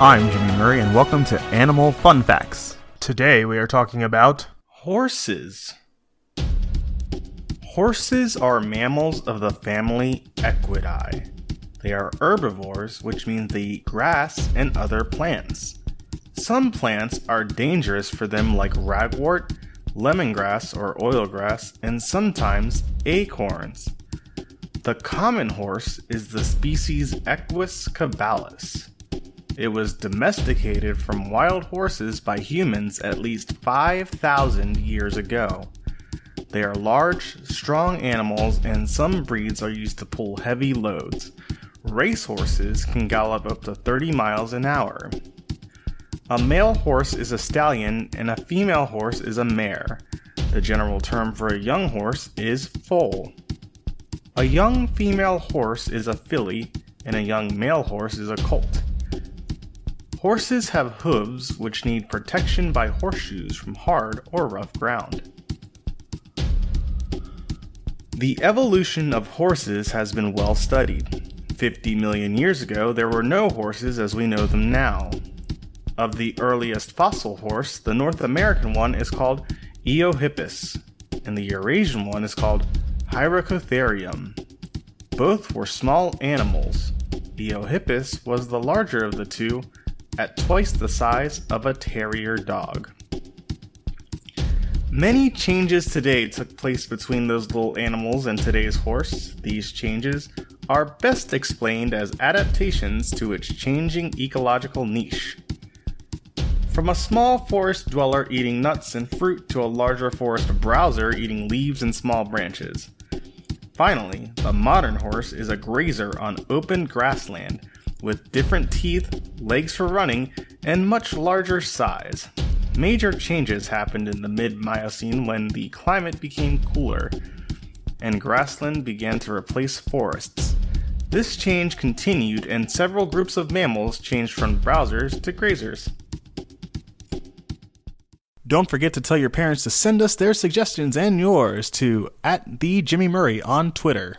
I'm Jimmy Murray, and welcome to Animal Fun Facts. Today we are talking about horses. Horses are mammals of the family Equidae. They are herbivores, which means they eat grass and other plants. Some plants are dangerous for them, like ragwort, lemongrass or oilgrass, and sometimes acorns. The common horse is the species Equus caballus. It was domesticated from wild horses by humans at least 5,000 years ago. They are large, strong animals, and some breeds are used to pull heavy loads. Racehorses can gallop up to 30 miles an hour. A male horse is a stallion, and a female horse is a mare. The general term for a young horse is foal. A young female horse is a filly, and a young male horse is a colt. Horses have hooves which need protection by horseshoes from hard or rough ground. The evolution of horses has been well studied. 50 million years ago, there were no horses as we know them now. Of the earliest fossil horse, the North American one is called Eohippus, and the Eurasian one is called Hyracotherium. Both were small animals. Eohippus was the larger of the two, at twice the size of a terrier dog. Many changes today took place between those little animals and today's horse. These changes are best explained as adaptations to its changing ecological niche. From a small forest dweller eating nuts and fruit to a larger forest browser eating leaves and small branches. Finally, the modern horse is a grazer on open grassland with different teeth, legs for running, and much larger size. Major changes happened in the mid Miocene when the climate became cooler and grassland began to replace forests. This change continued, and several groups of mammals changed from browsers to grazers. Don't forget to tell your parents to send us their suggestions and yours to at the Jimmy Murray on Twitter.